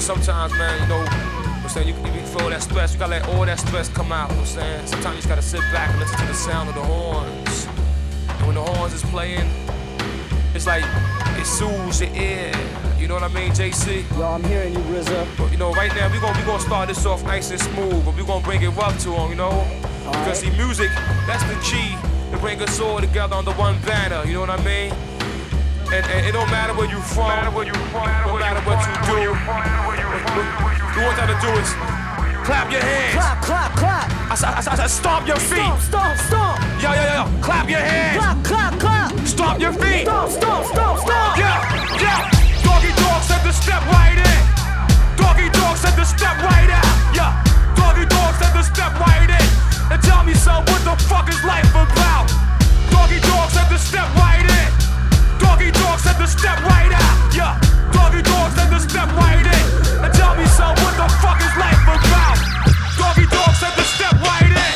But sometimes, man, you know, I'm saying you, you feel that stress, you gotta let all that stress come out. You know I'm saying? Sometimes you just gotta sit back and listen to the sound of the horns. And when the horns is playing, it's like it soothes the ear. You know what I mean, JC? Yo, I'm hearing you, RZA. But you know, right now we're gonna we gonna start this off nice and smooth, but we're gonna bring it rough to them, you know? Because see, music, that's the key to bring us all together under one banner. You know what I mean? And, and it don't matter where you from, no matter what you do. What y'all to do is clap your hands. Clap, clap, clap. I, I, I, I stomp your feet. Stomp, stomp, stomp. Yo, yo, yo, yo. Clap your hands. Clap, clap, clap. Stomp your feet. Stomp, stomp, stomp, stomp. Yeah, yeah. Doggy dog said to step right in. Doggy dog said to step right out. Yeah. Doggy dog said to step right in. And tell me, son, what the fuck is life about? Doggy dog said to step right in. Doggy dog said to step right out. Yeah. Doggy dog said to step right in. And tell me, son, what the fuck is life about? Doggy dog said to step right in.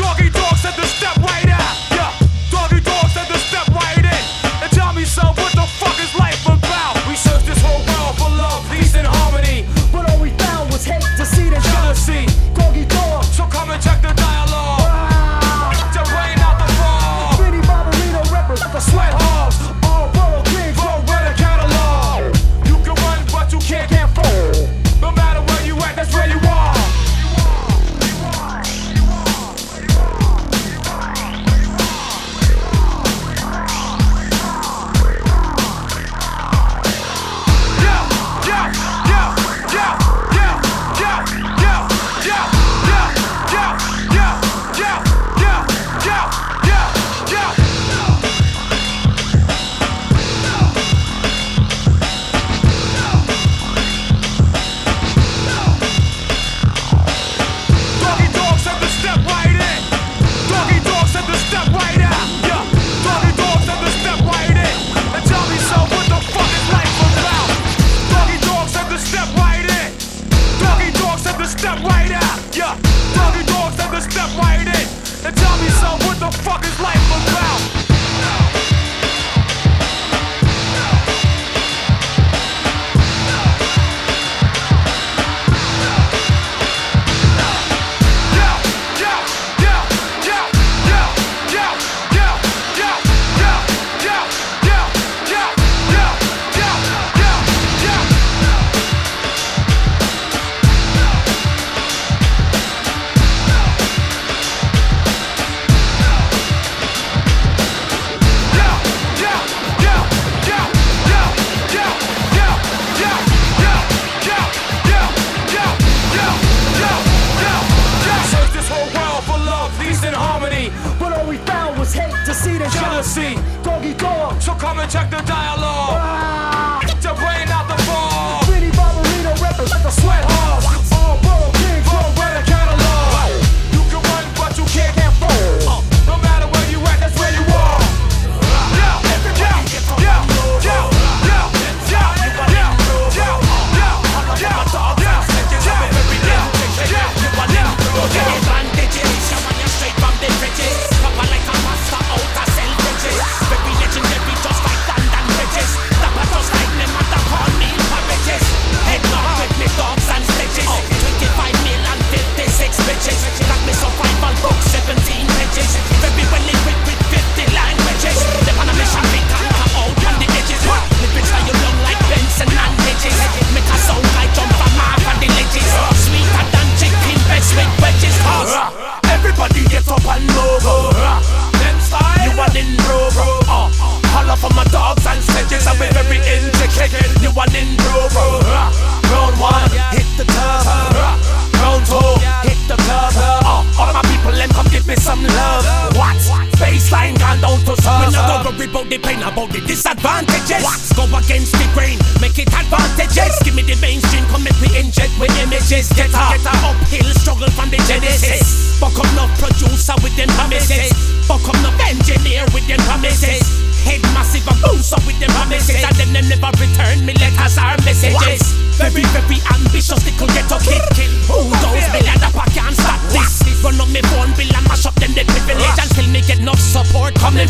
Doggy dog said to step right out. Yeah. Doggy dog said to step right in. And tell me, son,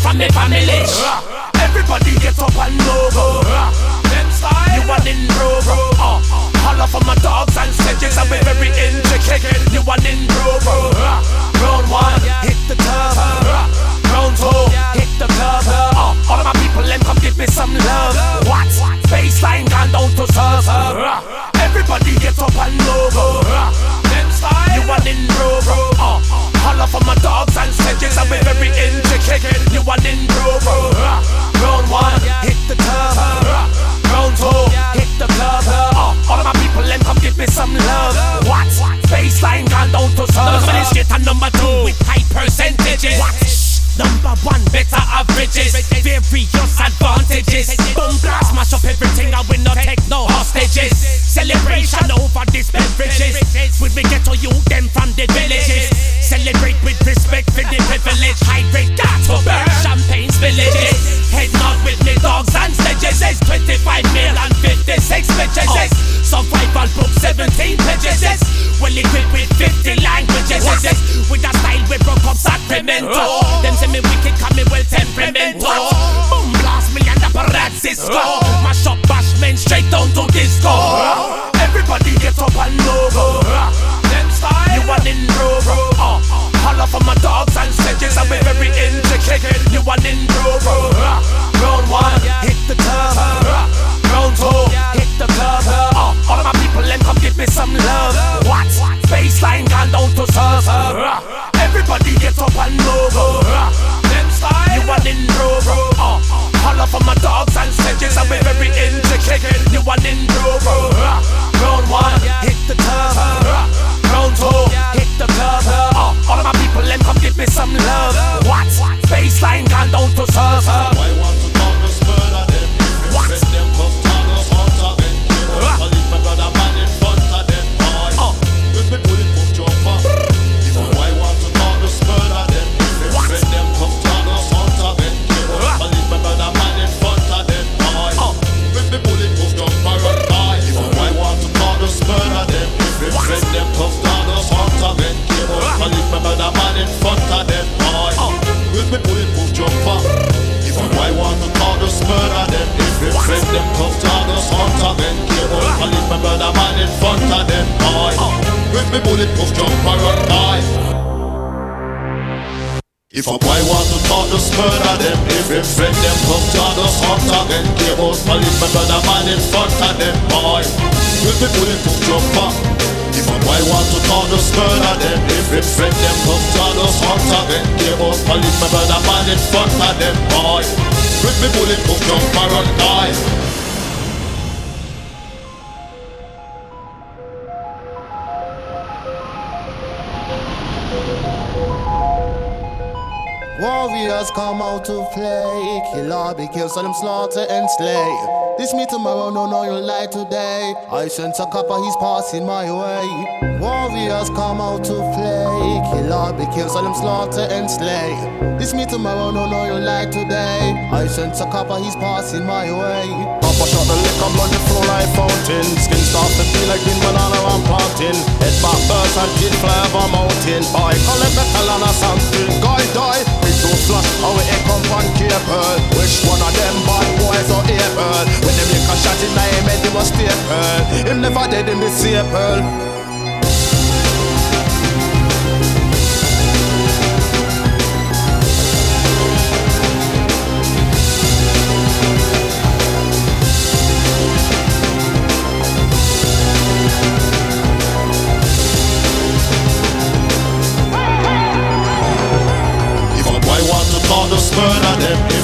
from the family. Everybody get up and move. Them style. You are in rover. Uh, all of my dogs and sedges are very intricate. You are in rover. Round one, hit the curve. Round two, hit the curve. Uh, all of my people, them come give me some love. What? Baseline gone down to serve. Everybody get up and move. Them style. You are in rover. Uh, holla for my dogs and sledges. I'm very intricate. You want in groove. Round one, hit the turf. Round two, hit the club. Uh, all of my people, them come give me some love. What? Baseline gone down to serve. Number is and number two with high percentages. What? Number one, better averages, various advantages. Boom blast, mash up everything, I will not take no hostages. Celebration over these beverages. With me get to you, them from the villages. Celebrate with respect for the privilege. Hydrate that to burn champagne spillages. Head not with me dogs and sledges. 25 mil and 56 bitches. Survival book 17 pages. Well equipped with 50 languages. With a style we broke up Sacramento. Them say me wicked, call me well temperamental. Boom blast me and the Cisco. Mash up bash men straight down to disco. Everybody get up and move. Them style. You in groove. Uh, holla for my dogs and sledges. I'm very intricate. You in groove. Round one, hit the turf. Round two, hit the club. Uh, all my people, them come give me some love. What? Baseline gone down to surf. Everybody get up and move. Them style. You want in groove. Uh, holla for my dogs and sledges. I'm very intricate. You in groove. Round one, hit the turf. Round two, hit the club. Uh, all of my people, them come give me some love. What? Baseline gone down to surf. You friend them come tell us hunt again Cable police my brother man in front of them boy With me bulletproof jumper and die Warriors come out to play. Kill all, kill, so them slaughter and slay. This me tomorrow, no, no, you lie today. I sense a copper, he's passing my way. Warriors come out to play. Kill all, be kill, so them slaughter and slay. This me tomorrow, no, no, you lie today. I sense a copper, he's passing my way. Papa shot the liquor, blood the flow like fountain. Skin start to feel like green banana I'm planting. Head back burst and kid fly over mountain. Boy, collect metal and a sample. Guy die, flash, oh, how it come on cable. Which one of them bad boys or able? When them lick a shot in my head, he was staple. Him never dead in the staple.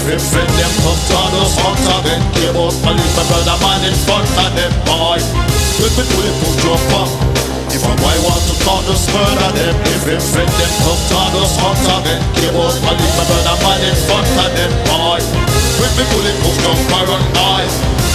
If friend them come tell us hunt again Cable police my brother man in front of them boy. With me bulletproof jumper If a boy want to call the murder them If you friend them come tell us hunt again Cable police my brother man in front of them boy. With me bulletproof jumper and die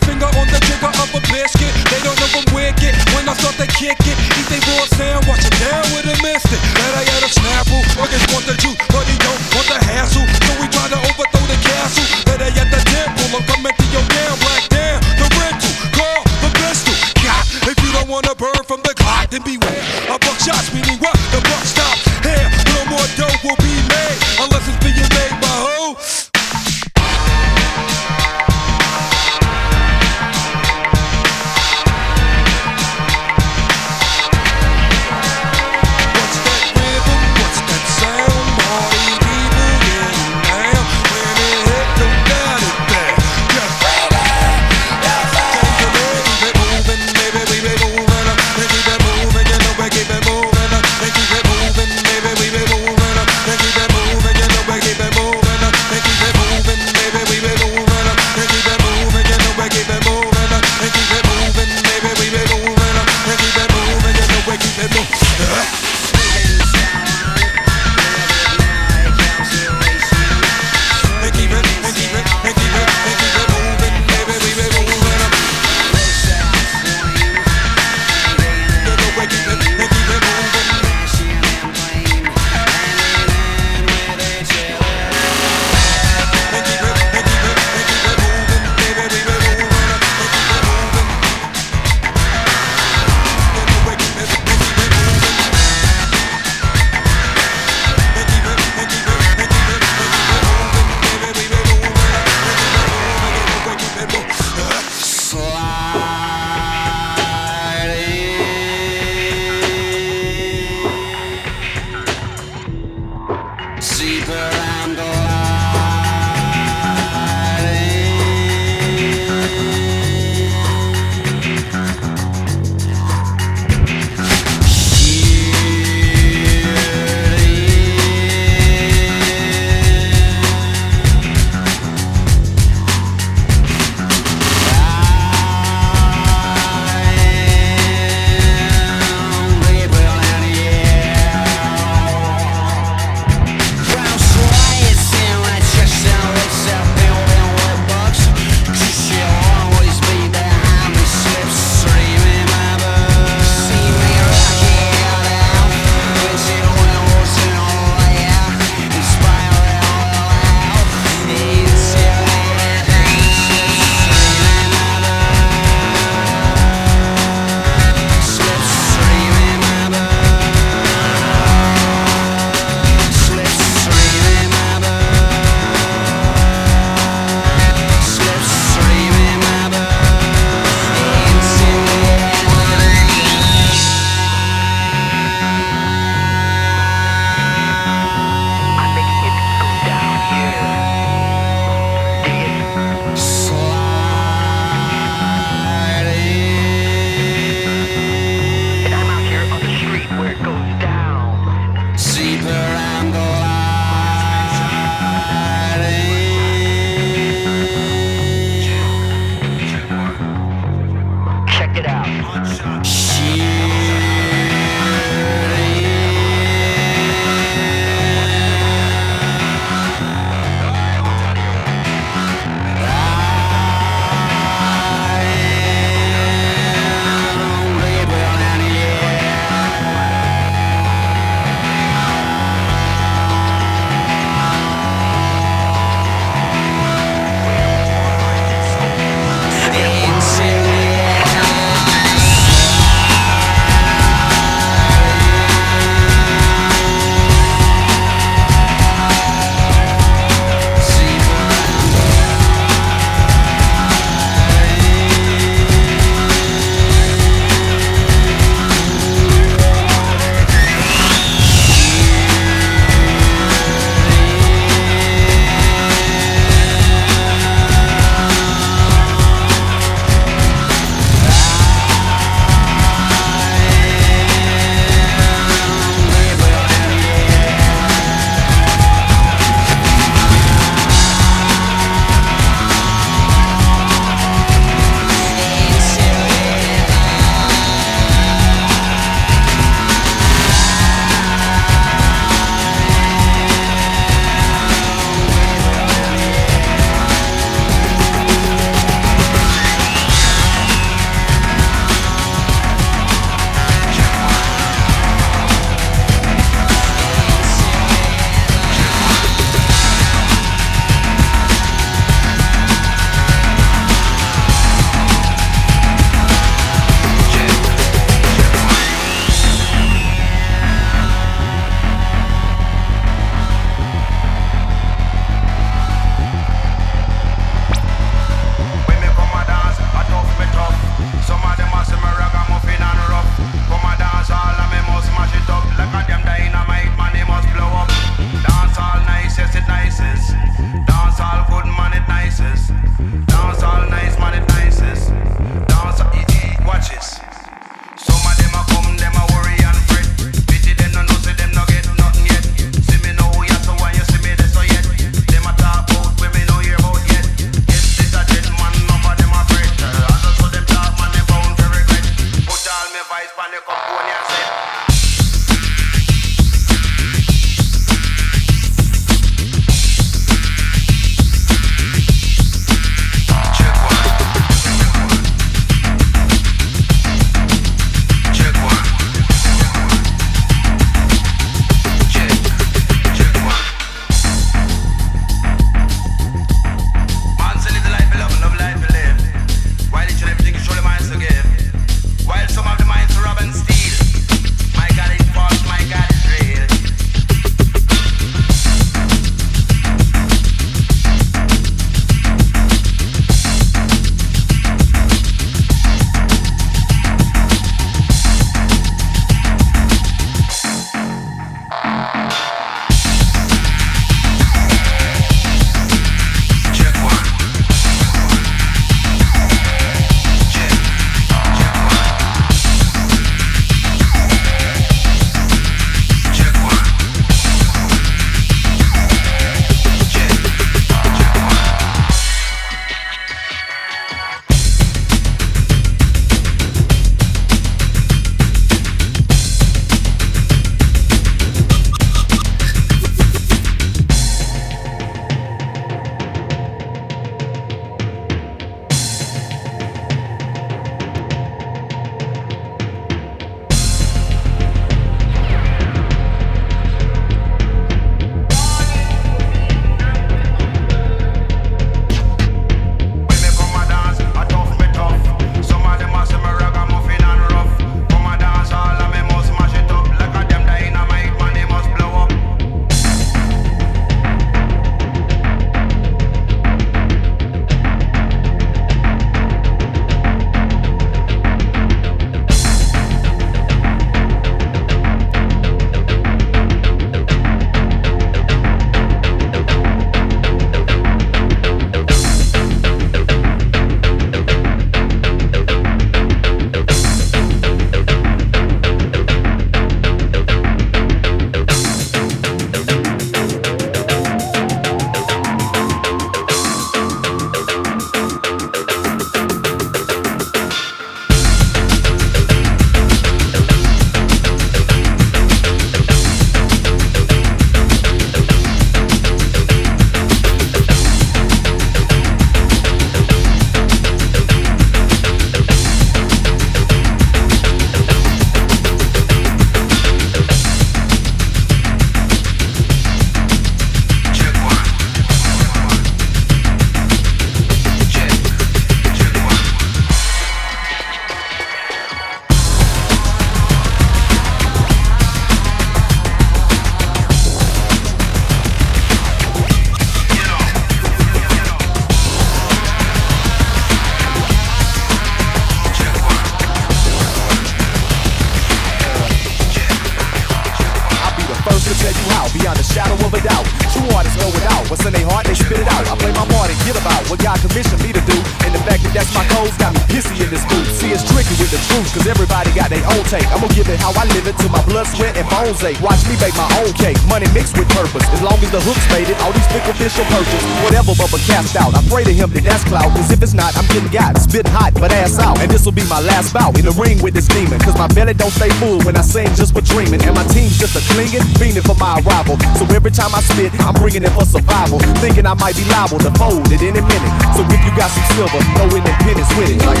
my last bout in the ring with this demon. Cause my belly don't stay full when I sing just for dreaming. And my team's just a clinging, fiending for my arrival. So every time I spit, I'm bringing it for survival. Thinking I might be liable to fold at any minute. So if you got some silver, no independence with it. Like,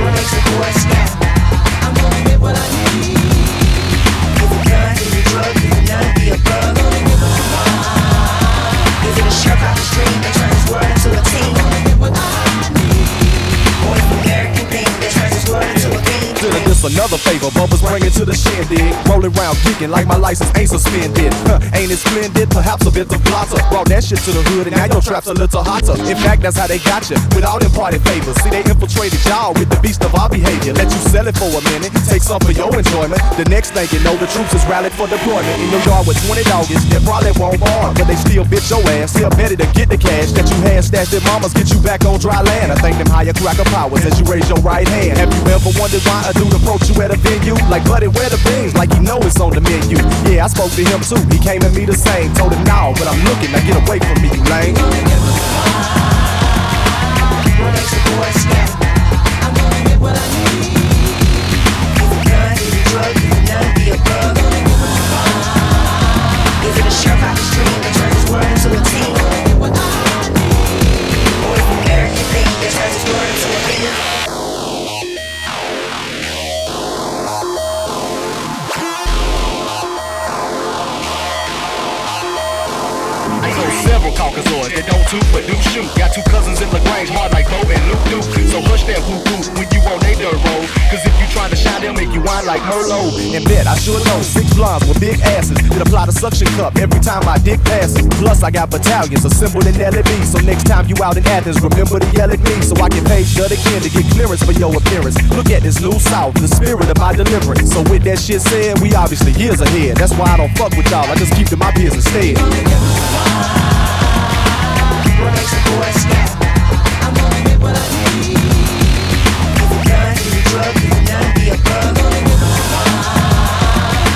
What makes a boy scat? Another favor, Bubba's bringing to the shindig. Rolling round geeking like my license ain't suspended. Huh, ain't it splendid? Perhaps a bit of blotter. Brought that shit to the hood and now your trap's a little hotter. In fact, that's how they got you, with all them party favors. See, they infiltrated y'all with the beast of our behavior. Let you sell it for a minute, take some for your enjoyment. The next thing you know, the troops is rallied for deployment. In your yard with 20 doggies, they probably won't arm, but they still bitch your ass. Still better to get the cash that you had stashed at mama's, get you back on dry land. I thank them higher cracker powers as you raise your right hand. Have you ever wondered why a dude you at a venue? Like, buddy, where the beans? Like, you know it's on the menu. Yeah, I spoke to him too. He came at me the same. Told him, no, but I'm looking. Now get away from me, you lame. What makes a boy scat? I'm gonna get what I need. Several Caucasoids don't toot but do shoot. Got two cousins in LaGrange, hard like Bo and Luke Duke. So hush that whoop whoop when you on they dirt road. Cause if you try to shine, they'll make you whine like Merlot. And bet I sure know six blondes with big asses that apply the suction cup every time my dick passes. Plus, I got battalions assembled in LAB. So next time you out in Athens, remember to yell at me so I can page Dud again to get clearance for your appearance. Look at this new south, the spirit of my deliverance. So with that shit said, we obviously years ahead. That's why I don't fuck with y'all. I just keep to my business instead.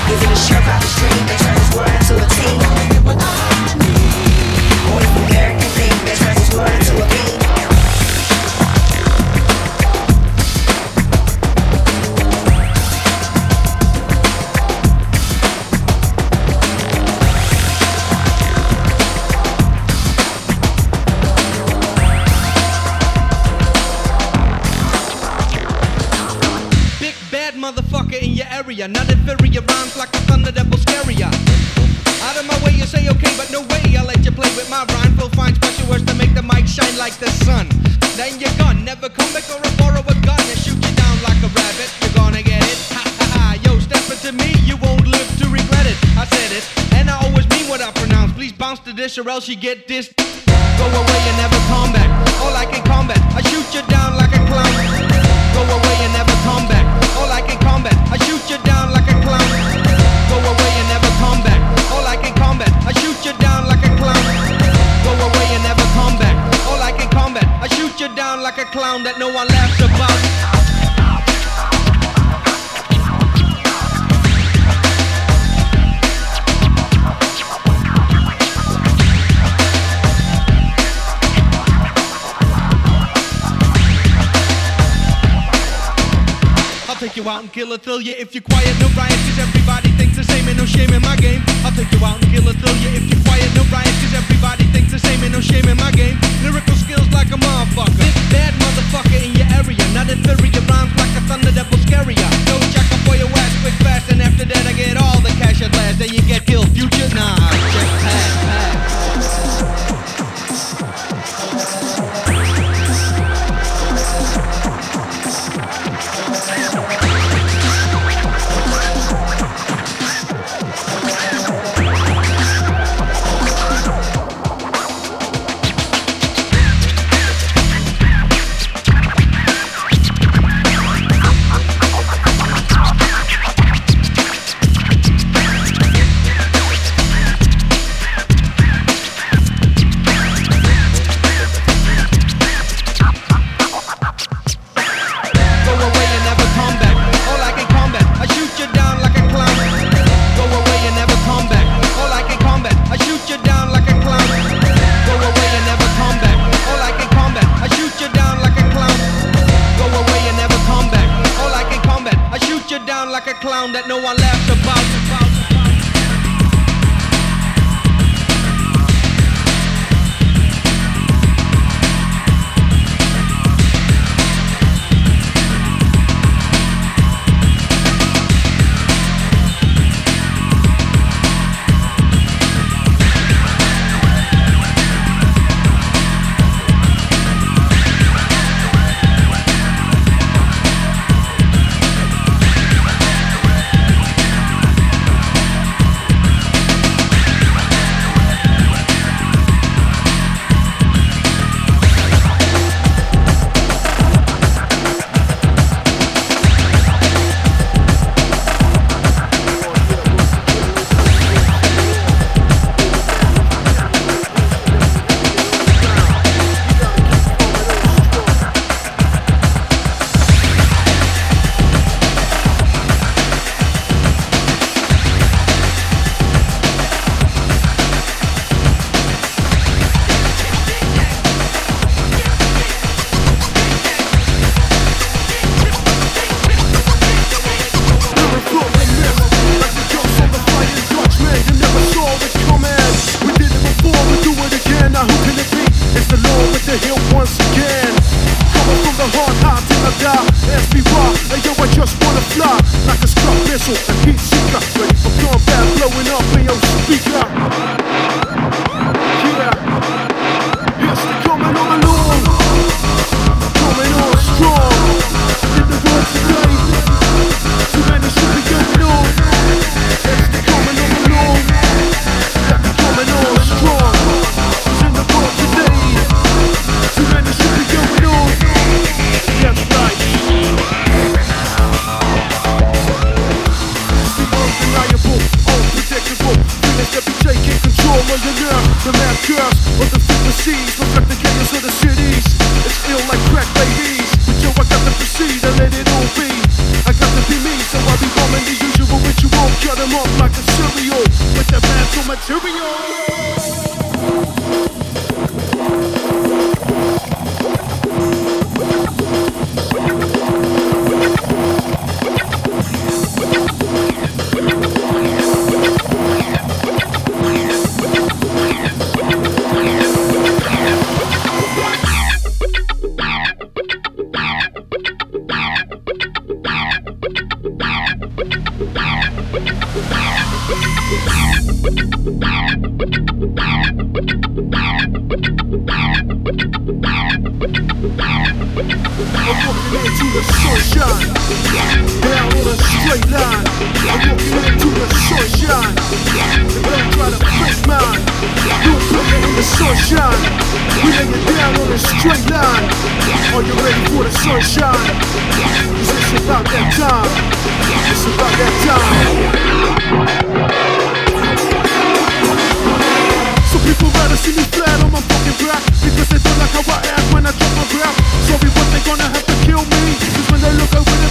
Is it a shark out the stream that turns his mic shine like the sun. Then you're gone. Never come back or borrow a gun and shoot you down like a rabbit. You're gonna get it. Ha ha ha. Yo, step into me, you won't live to regret it. I said it, and I always mean what I pronounce. Please bounce to this or else you get this. Go away and never come back. All like in combat, I shoot and kill or thrill you if you're quiet, no riot, cause everybody thinks the same, ain't no shame in my game. I'll take you out and kill or thrill you if you're quiet, no riot, cause everybody thinks the same, ain't no shame in my game. Lyrical skills like a motherfucker. This bad motherfucker in your area, not inferior rhymes like a thunder that will. No check up for your ass quick fast, and after that I get all the cash at last. Then you get killed, future, nah, just Are you ready for the sunshine? Cause it's about that time. It's about that time. Some people rather see me flat on my fucking back because they don't like how I act when I drop my rap. So everyone they gonna have to kill me is when they look at when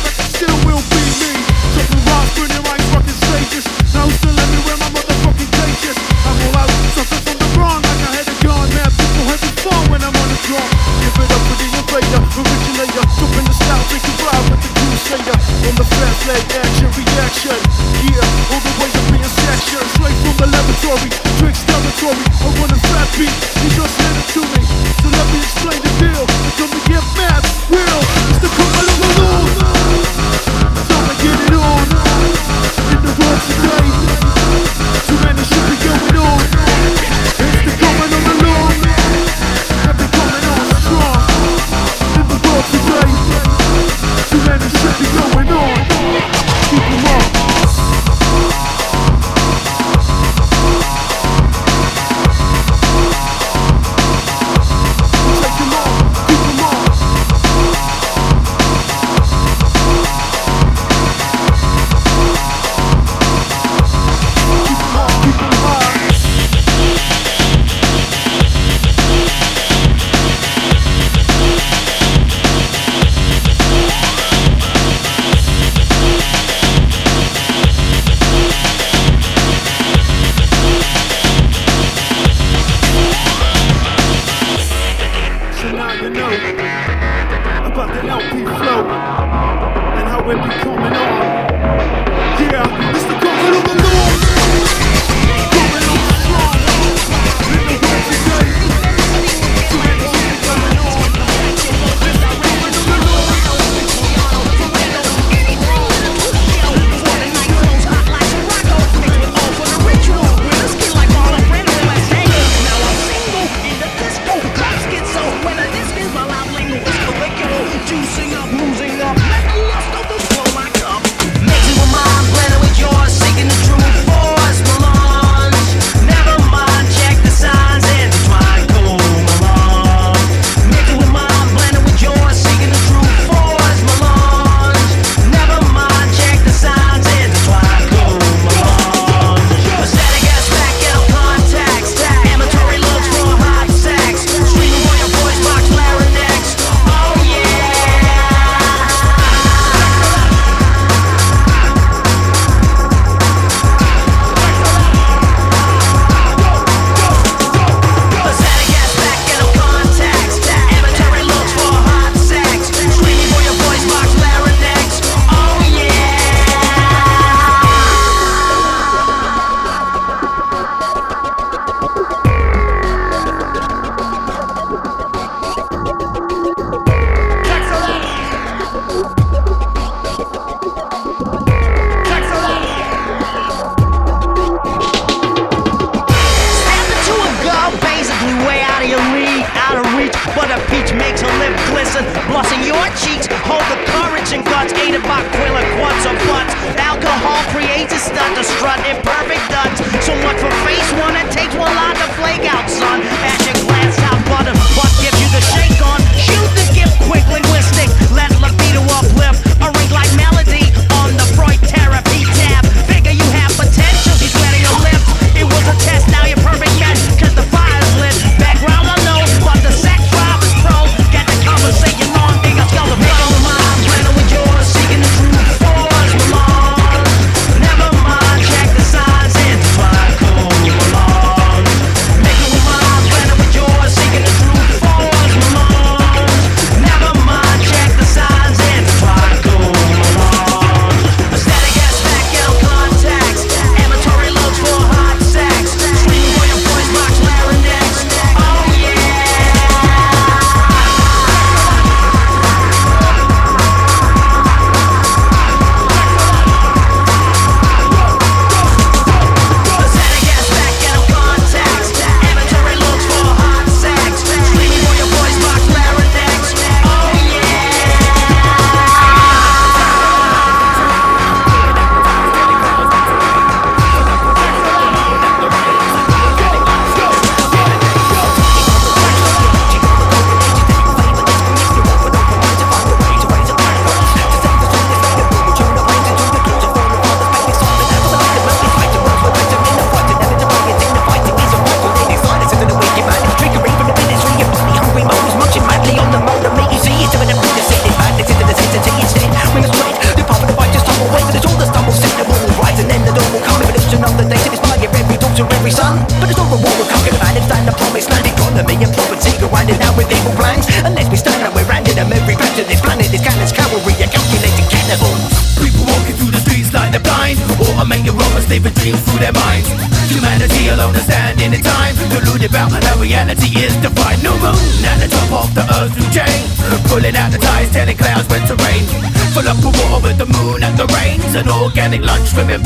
beat.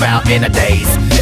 about in a daze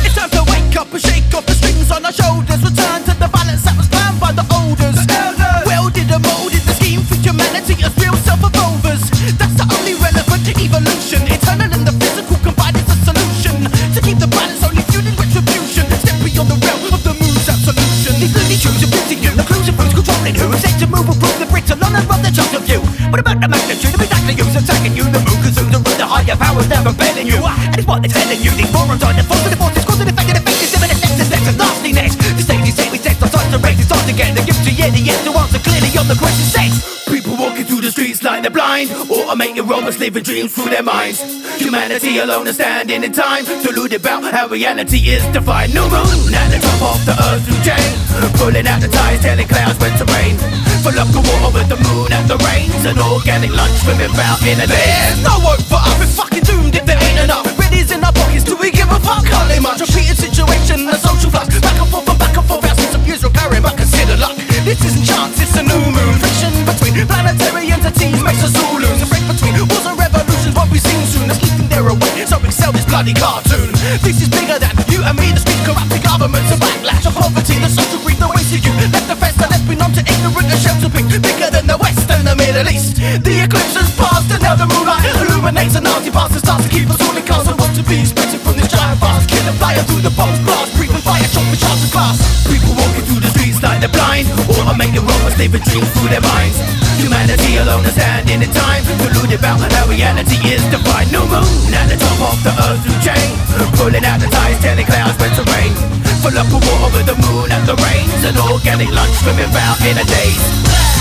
mind. Automate your robots living dreams through their minds. Humanity alone is standing in time. Deluded about how reality is defined. New moon at the top of the earth through chain. Pulling out the ties, telling clouds when to rain. Full up the water with the moon and the rains. An organic lunch swimming about in a There's no hope for us, we're fucking doomed if there ain't enough. Readies in our pockets, do we give a fuck? Can't much. Repeated situation, a social flux. Back and forth and back and forth, thousands of years repairing, but consider luck. This isn't chance, it's a new the teams makes us all lose. The break between wars and revolutions won't be seen soon. Let's keep them there away so we sell this bloody cartoon. This is bigger than you and me. The streets, corrupted governments, the backlash of poverty, the social greed, the waste of you. Left the fence, let's be numb to ignorant and shelter pink. Bigger than the West and the Middle East. The eclipse has passed and now the moonlight illuminates the Nazi past and starts to keep us all in cars. I want to be expected from this giant fast. Killer flying through the bombs, blast, breathing fire, shot the shards of glass mind. I make the wrong and slave a dream through their minds. Humanity alone is standing in time Polluted about how reality is defined. New moon at the top of the earth through chain Pulling out the ties, telling clouds when to rain. Full up of water over the moon and the rains. An organic lunch swimming about in a daze.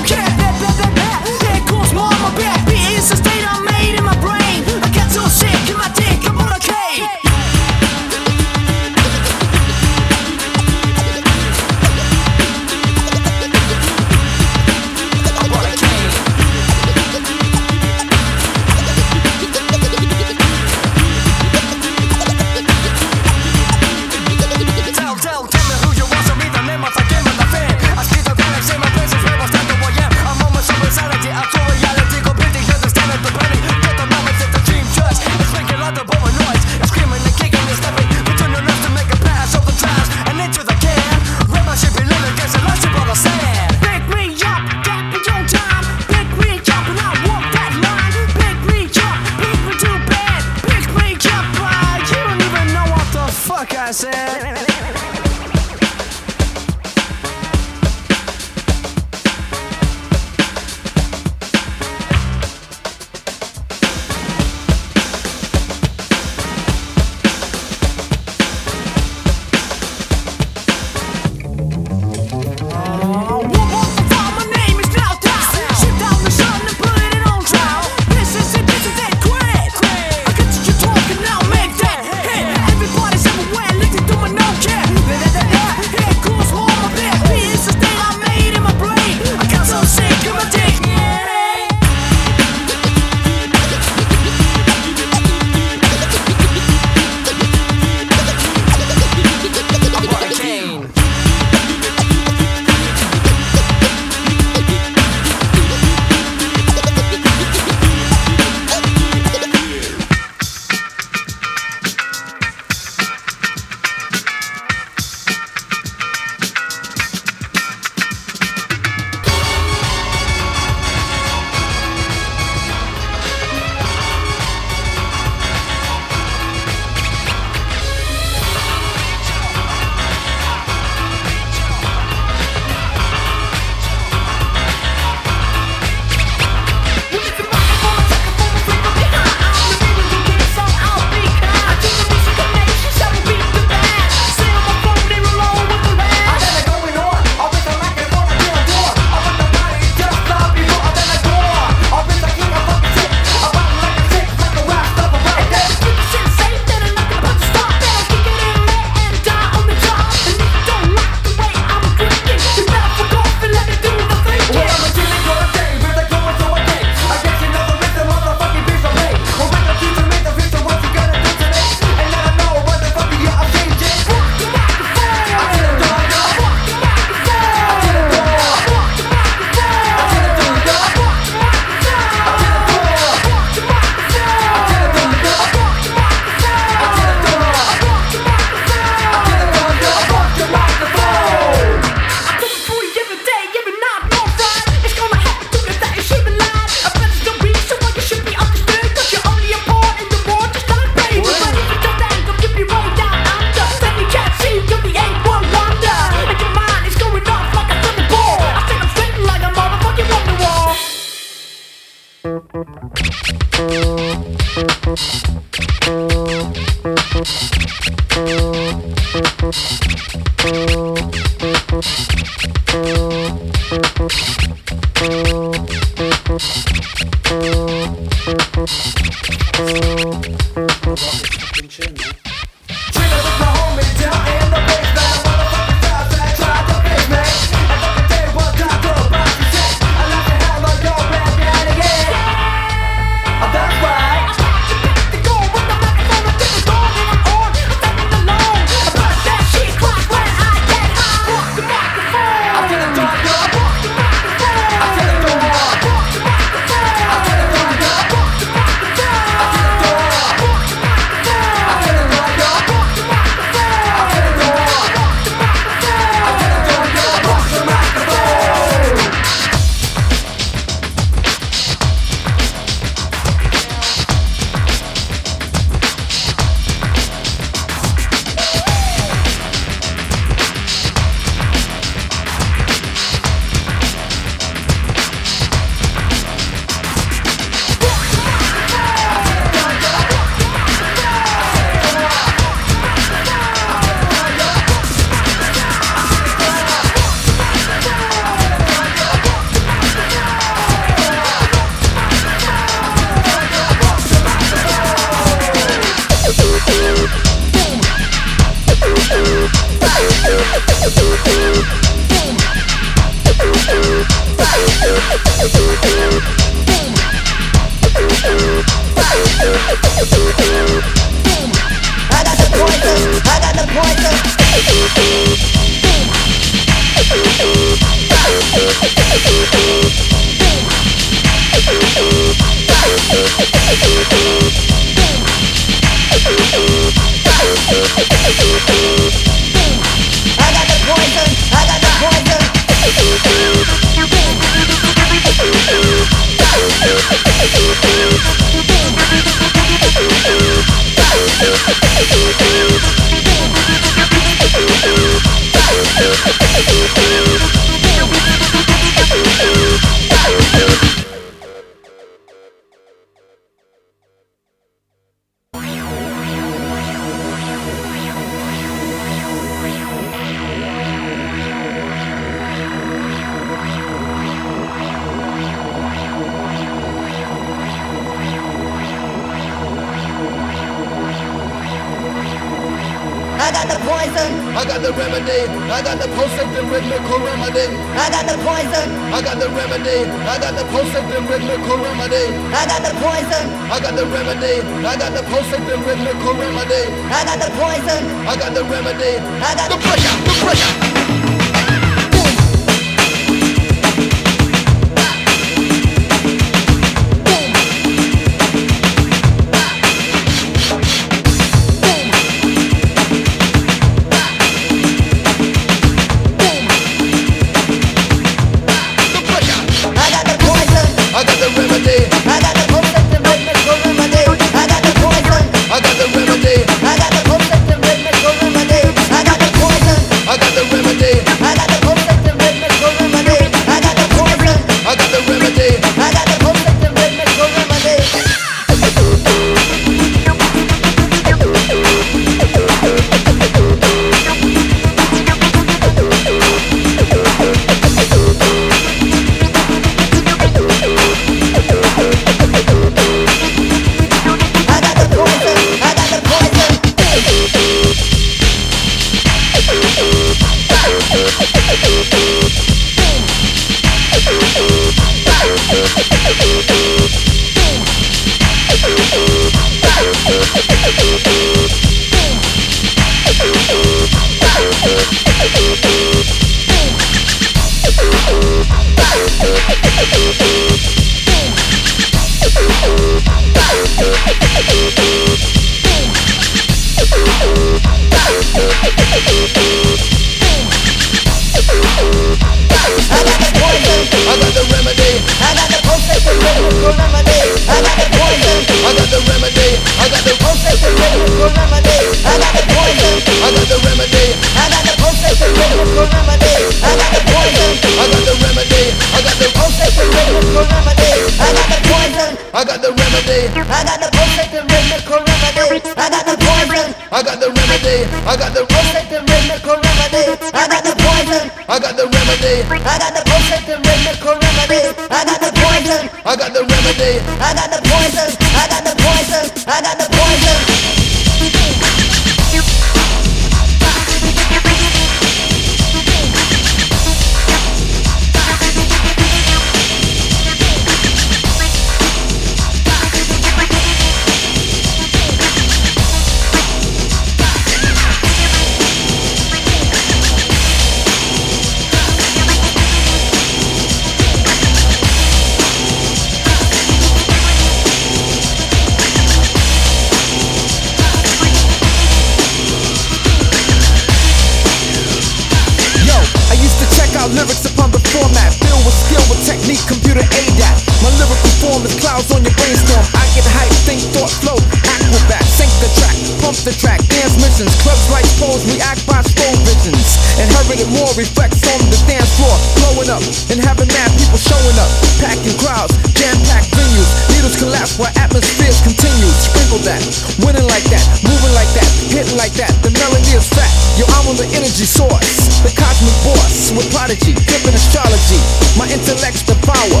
Prodigy, flipping astrology. My intellect's the power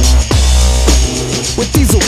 with diesel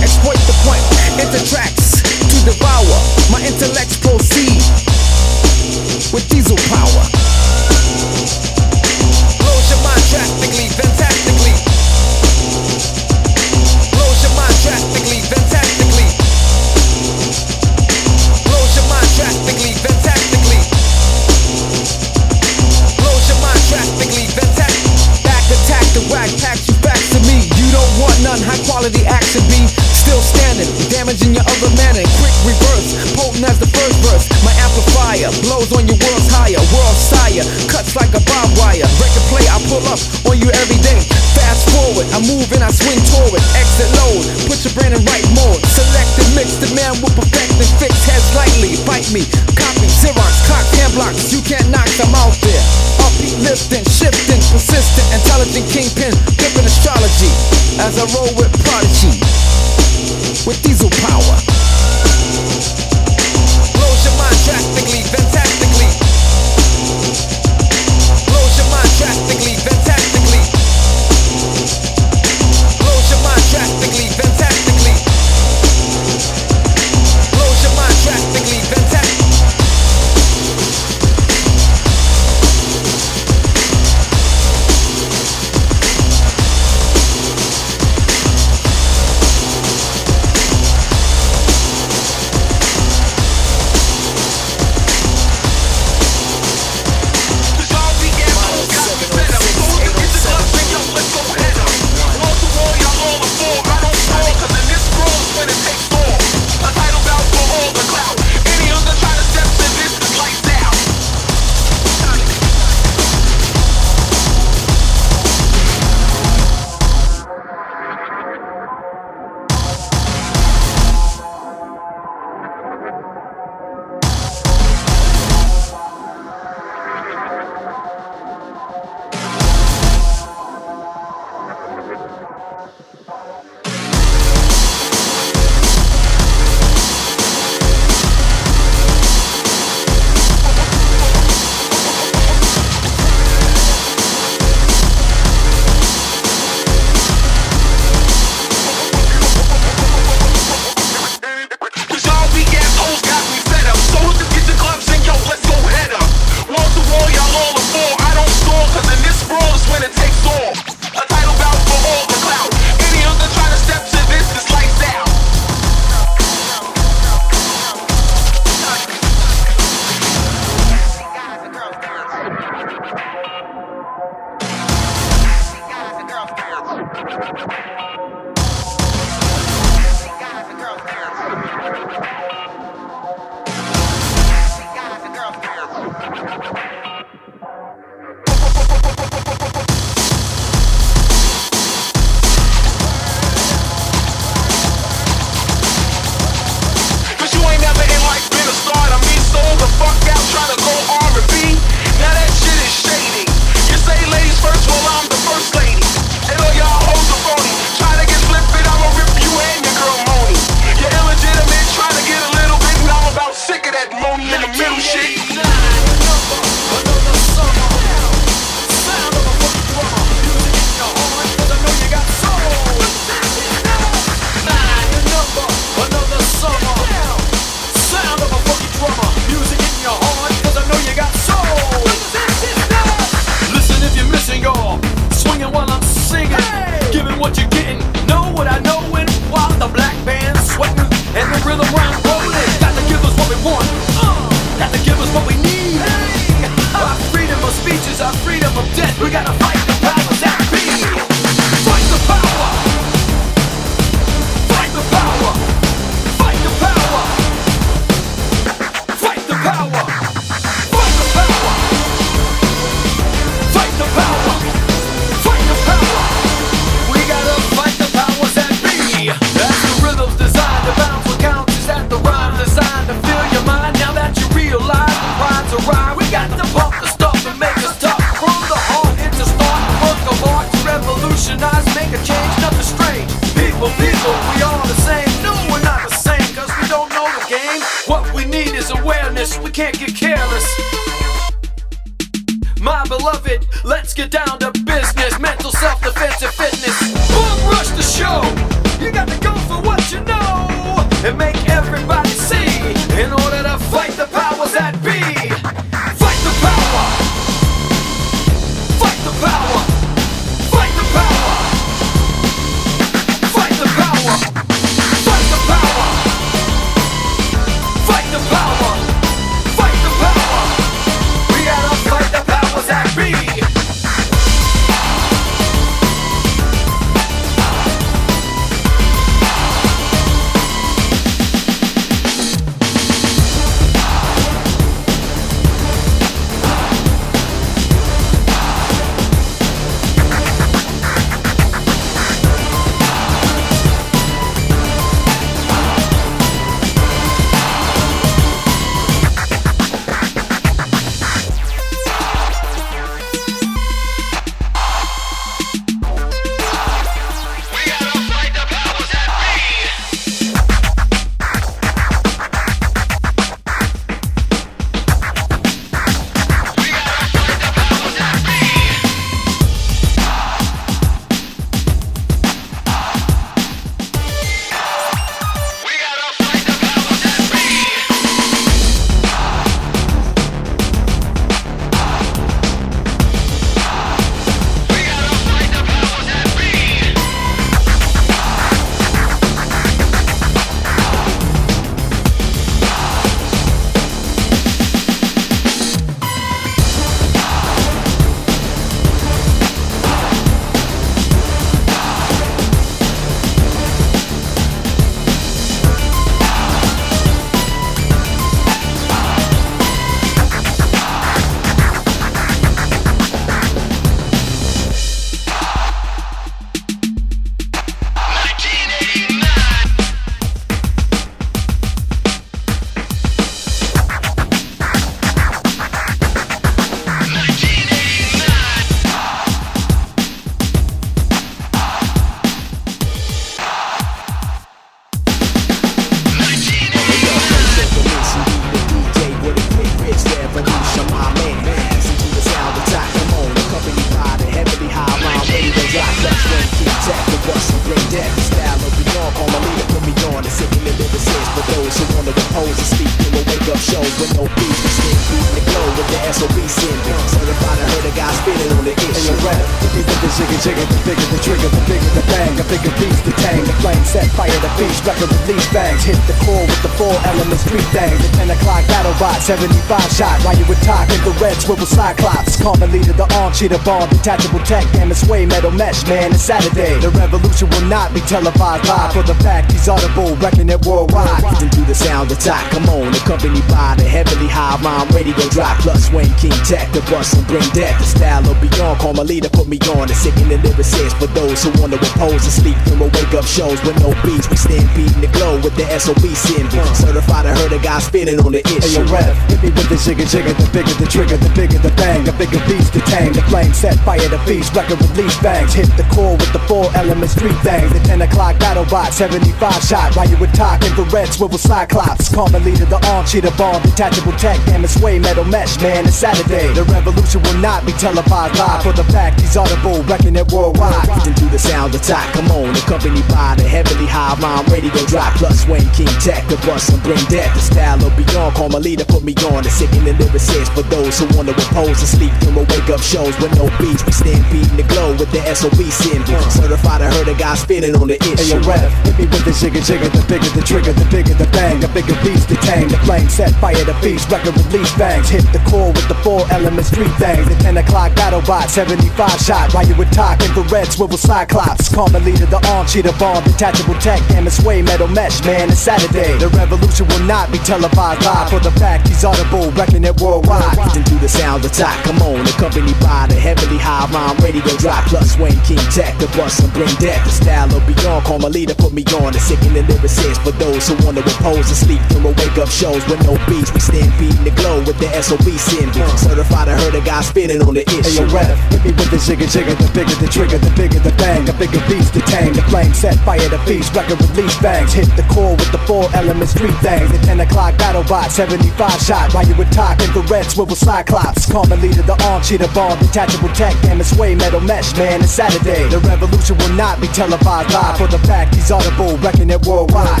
arm bomb, detachable tech, damn it's way metal mesh, man. It's Saturday. The revolution will not be televised live for the fact he's audible, wrecking it worldwide. Then do the sound attack, come on, accompanied by the heavily high rhyme, ready to drop. Plus Wayne King Tech, the bust and bring death. The style of beyond, call my leader, put me on. The sick and the lyricist for those who wanna repose and sleep through a wake up shows with no beats. We stand beating the glow with the SOB symbol. Certified, I heard a guy spinning on the issue. Hey, yo, rap, hit me with the jigger jigger, the bigger the trigger, the bigger the bang, the bigger beats, to tang. The flame set fire, the beast, record release bangs. Hit the core with the four elements, three things. The 10 o'clock battle bot, 75 shot. While you would talk, infrared swivel cyclops. Common leader, the arm cheater bomb, detachable tech, damn it's way metal mesh, man. It's Saturday. The revolution will not be televised live for the fact he's audible, wrecking it worldwide. Then do the sound attack, come on, accompanied by the heavily high ready to drop. Plus Wayne King Tech, the bust and bring death. The style of beyond, leader, put me on. The sick and the lyricist for those who wanna repose and sleep through a wake up shows with no beats. We stand beating the glow with the SOB symbol. Certified, I heard a guy spinning on the issue. Hey, yo, rap, hit me with the jigger jigger, the bigger the trigger, the bigger the bang, the bigger beast to tang. The flame set fire, the beast, record release bangs. Hit the core with the four elements, three things. The 10 o'clock battle bot, 75 shot. While you would talk, infrared swivel cyclops. Common leader, the arm cheater bomb, detachable tech, damn it's way metal mesh, man. It's Saturday. The revolution will not be televised live for the fact he's audible, wrecking it worldwide. Then do the sound attack, come on, accompanied by the heavily high rhyme, ready to drop. Plus Wayne King Tech, the bust and bring death. The style of beyond, call my leader, put me on. The sick and the lyricist for those who wanna repose and sleep through a wake up shows with no beats. We stand beating the glow with the SOB symbol. Certified, I heard a guy spinning on the Hey, issue. yo, rap, hit me with the jigger jigger, the bigger the trigger, the bigger the bang, the bigger beast to tang. The flame set fire, the beast, record release bangs. Hit the core with the four elements, three things. The 10 o'clock battle bot, 75 shot. While you would talk, infrared swivel cyclops. Call my leader, the arm cheater bomb, detachable tech, damn it's way metal mesh, man. It's Saturday. The revolution will not be televised live for the fact he's audible, wrecking it worldwide.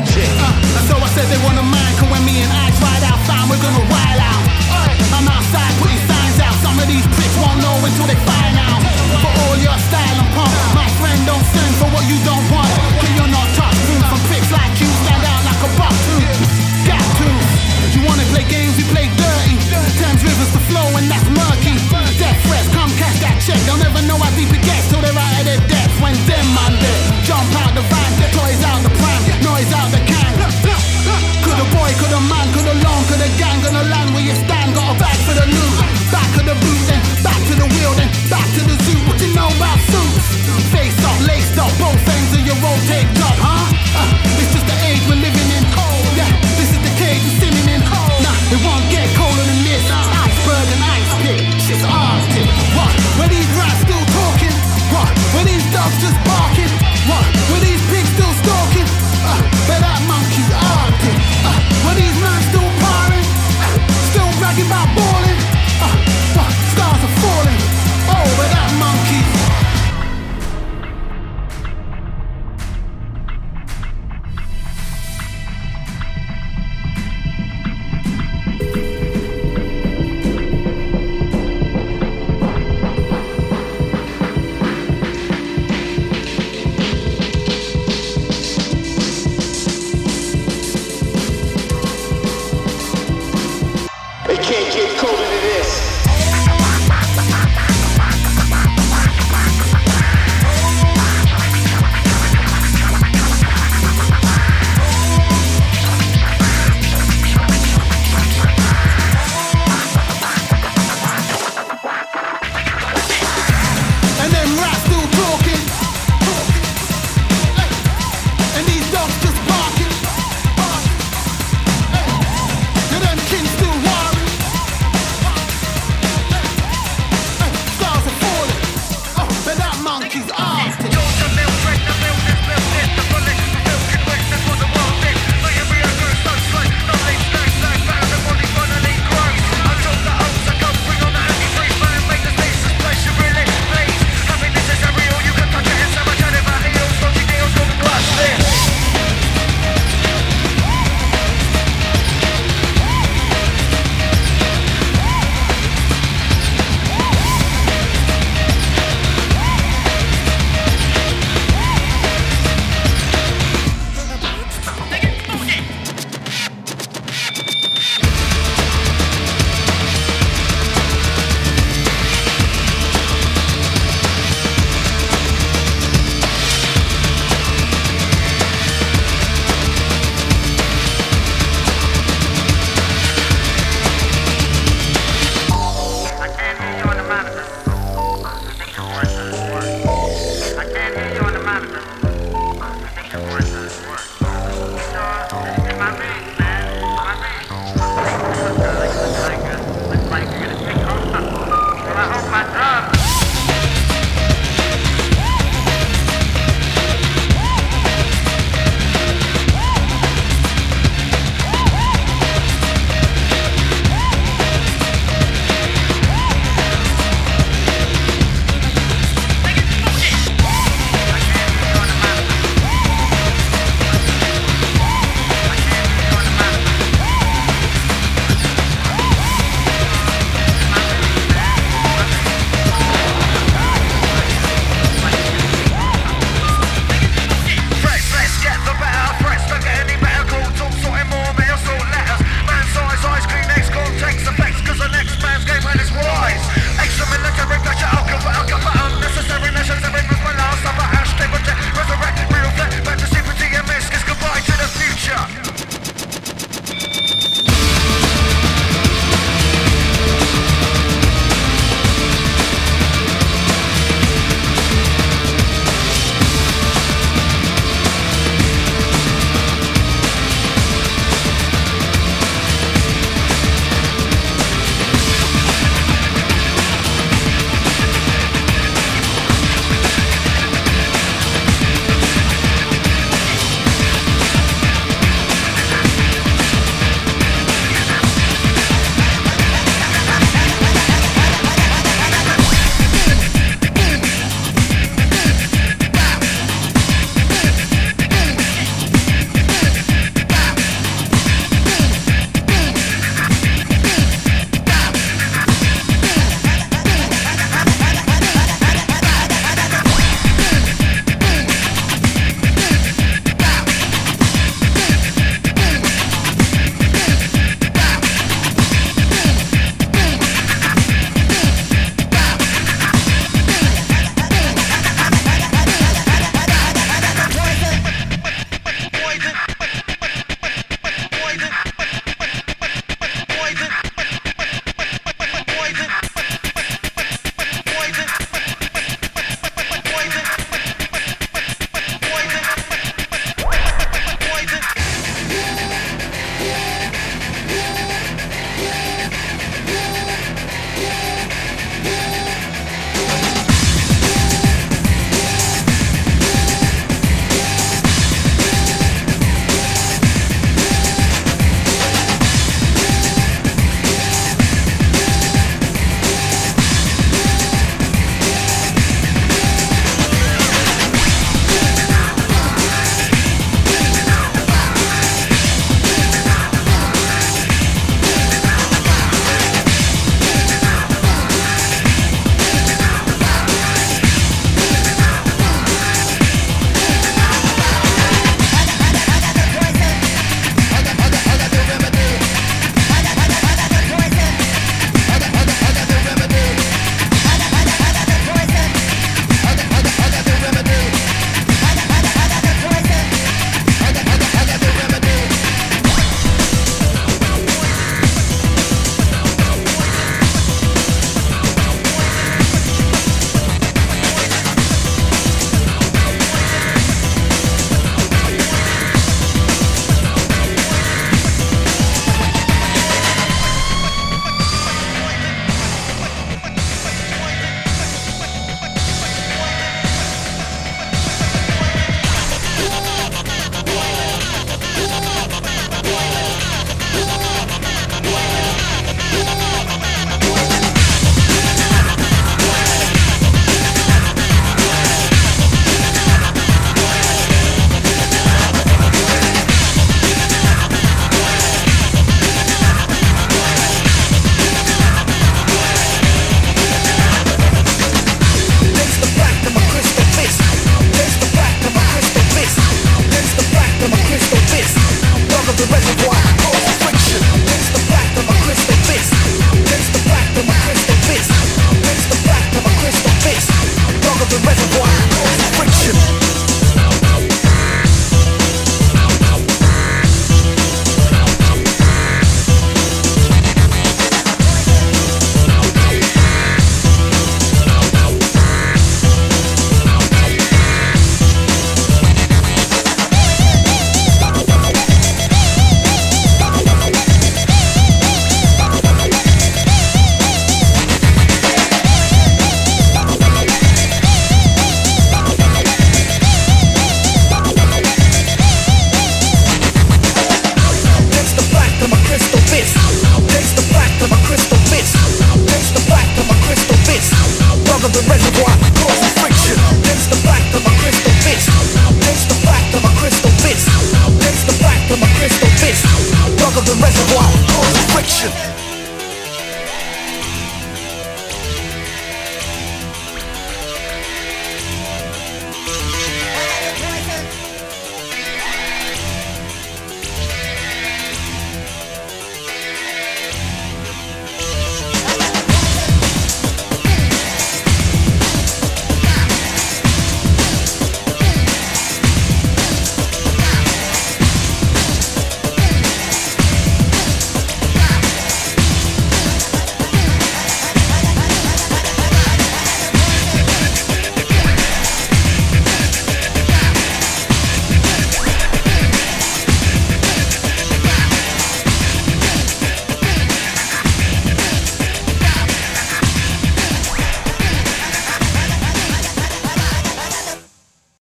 object. Uh, so I said they wanna mind, cause when me and I ride out, fine, we're gonna ride out. Uh, I'm outside putting signs out, some of these pricks won't know until they find out. For all your style and pump, my friend don't send for what you don't want. Cause you're not tough, room from pricks like you stand out like a buck too. Got to. You wanna play games, you play dirty. Times rivers to flow and that's murky. Death threats, come cash that check. They'll never know how deep it gets till they're out of their depth. When them man there, jump out the Back to the zoo, what you know about suits? Face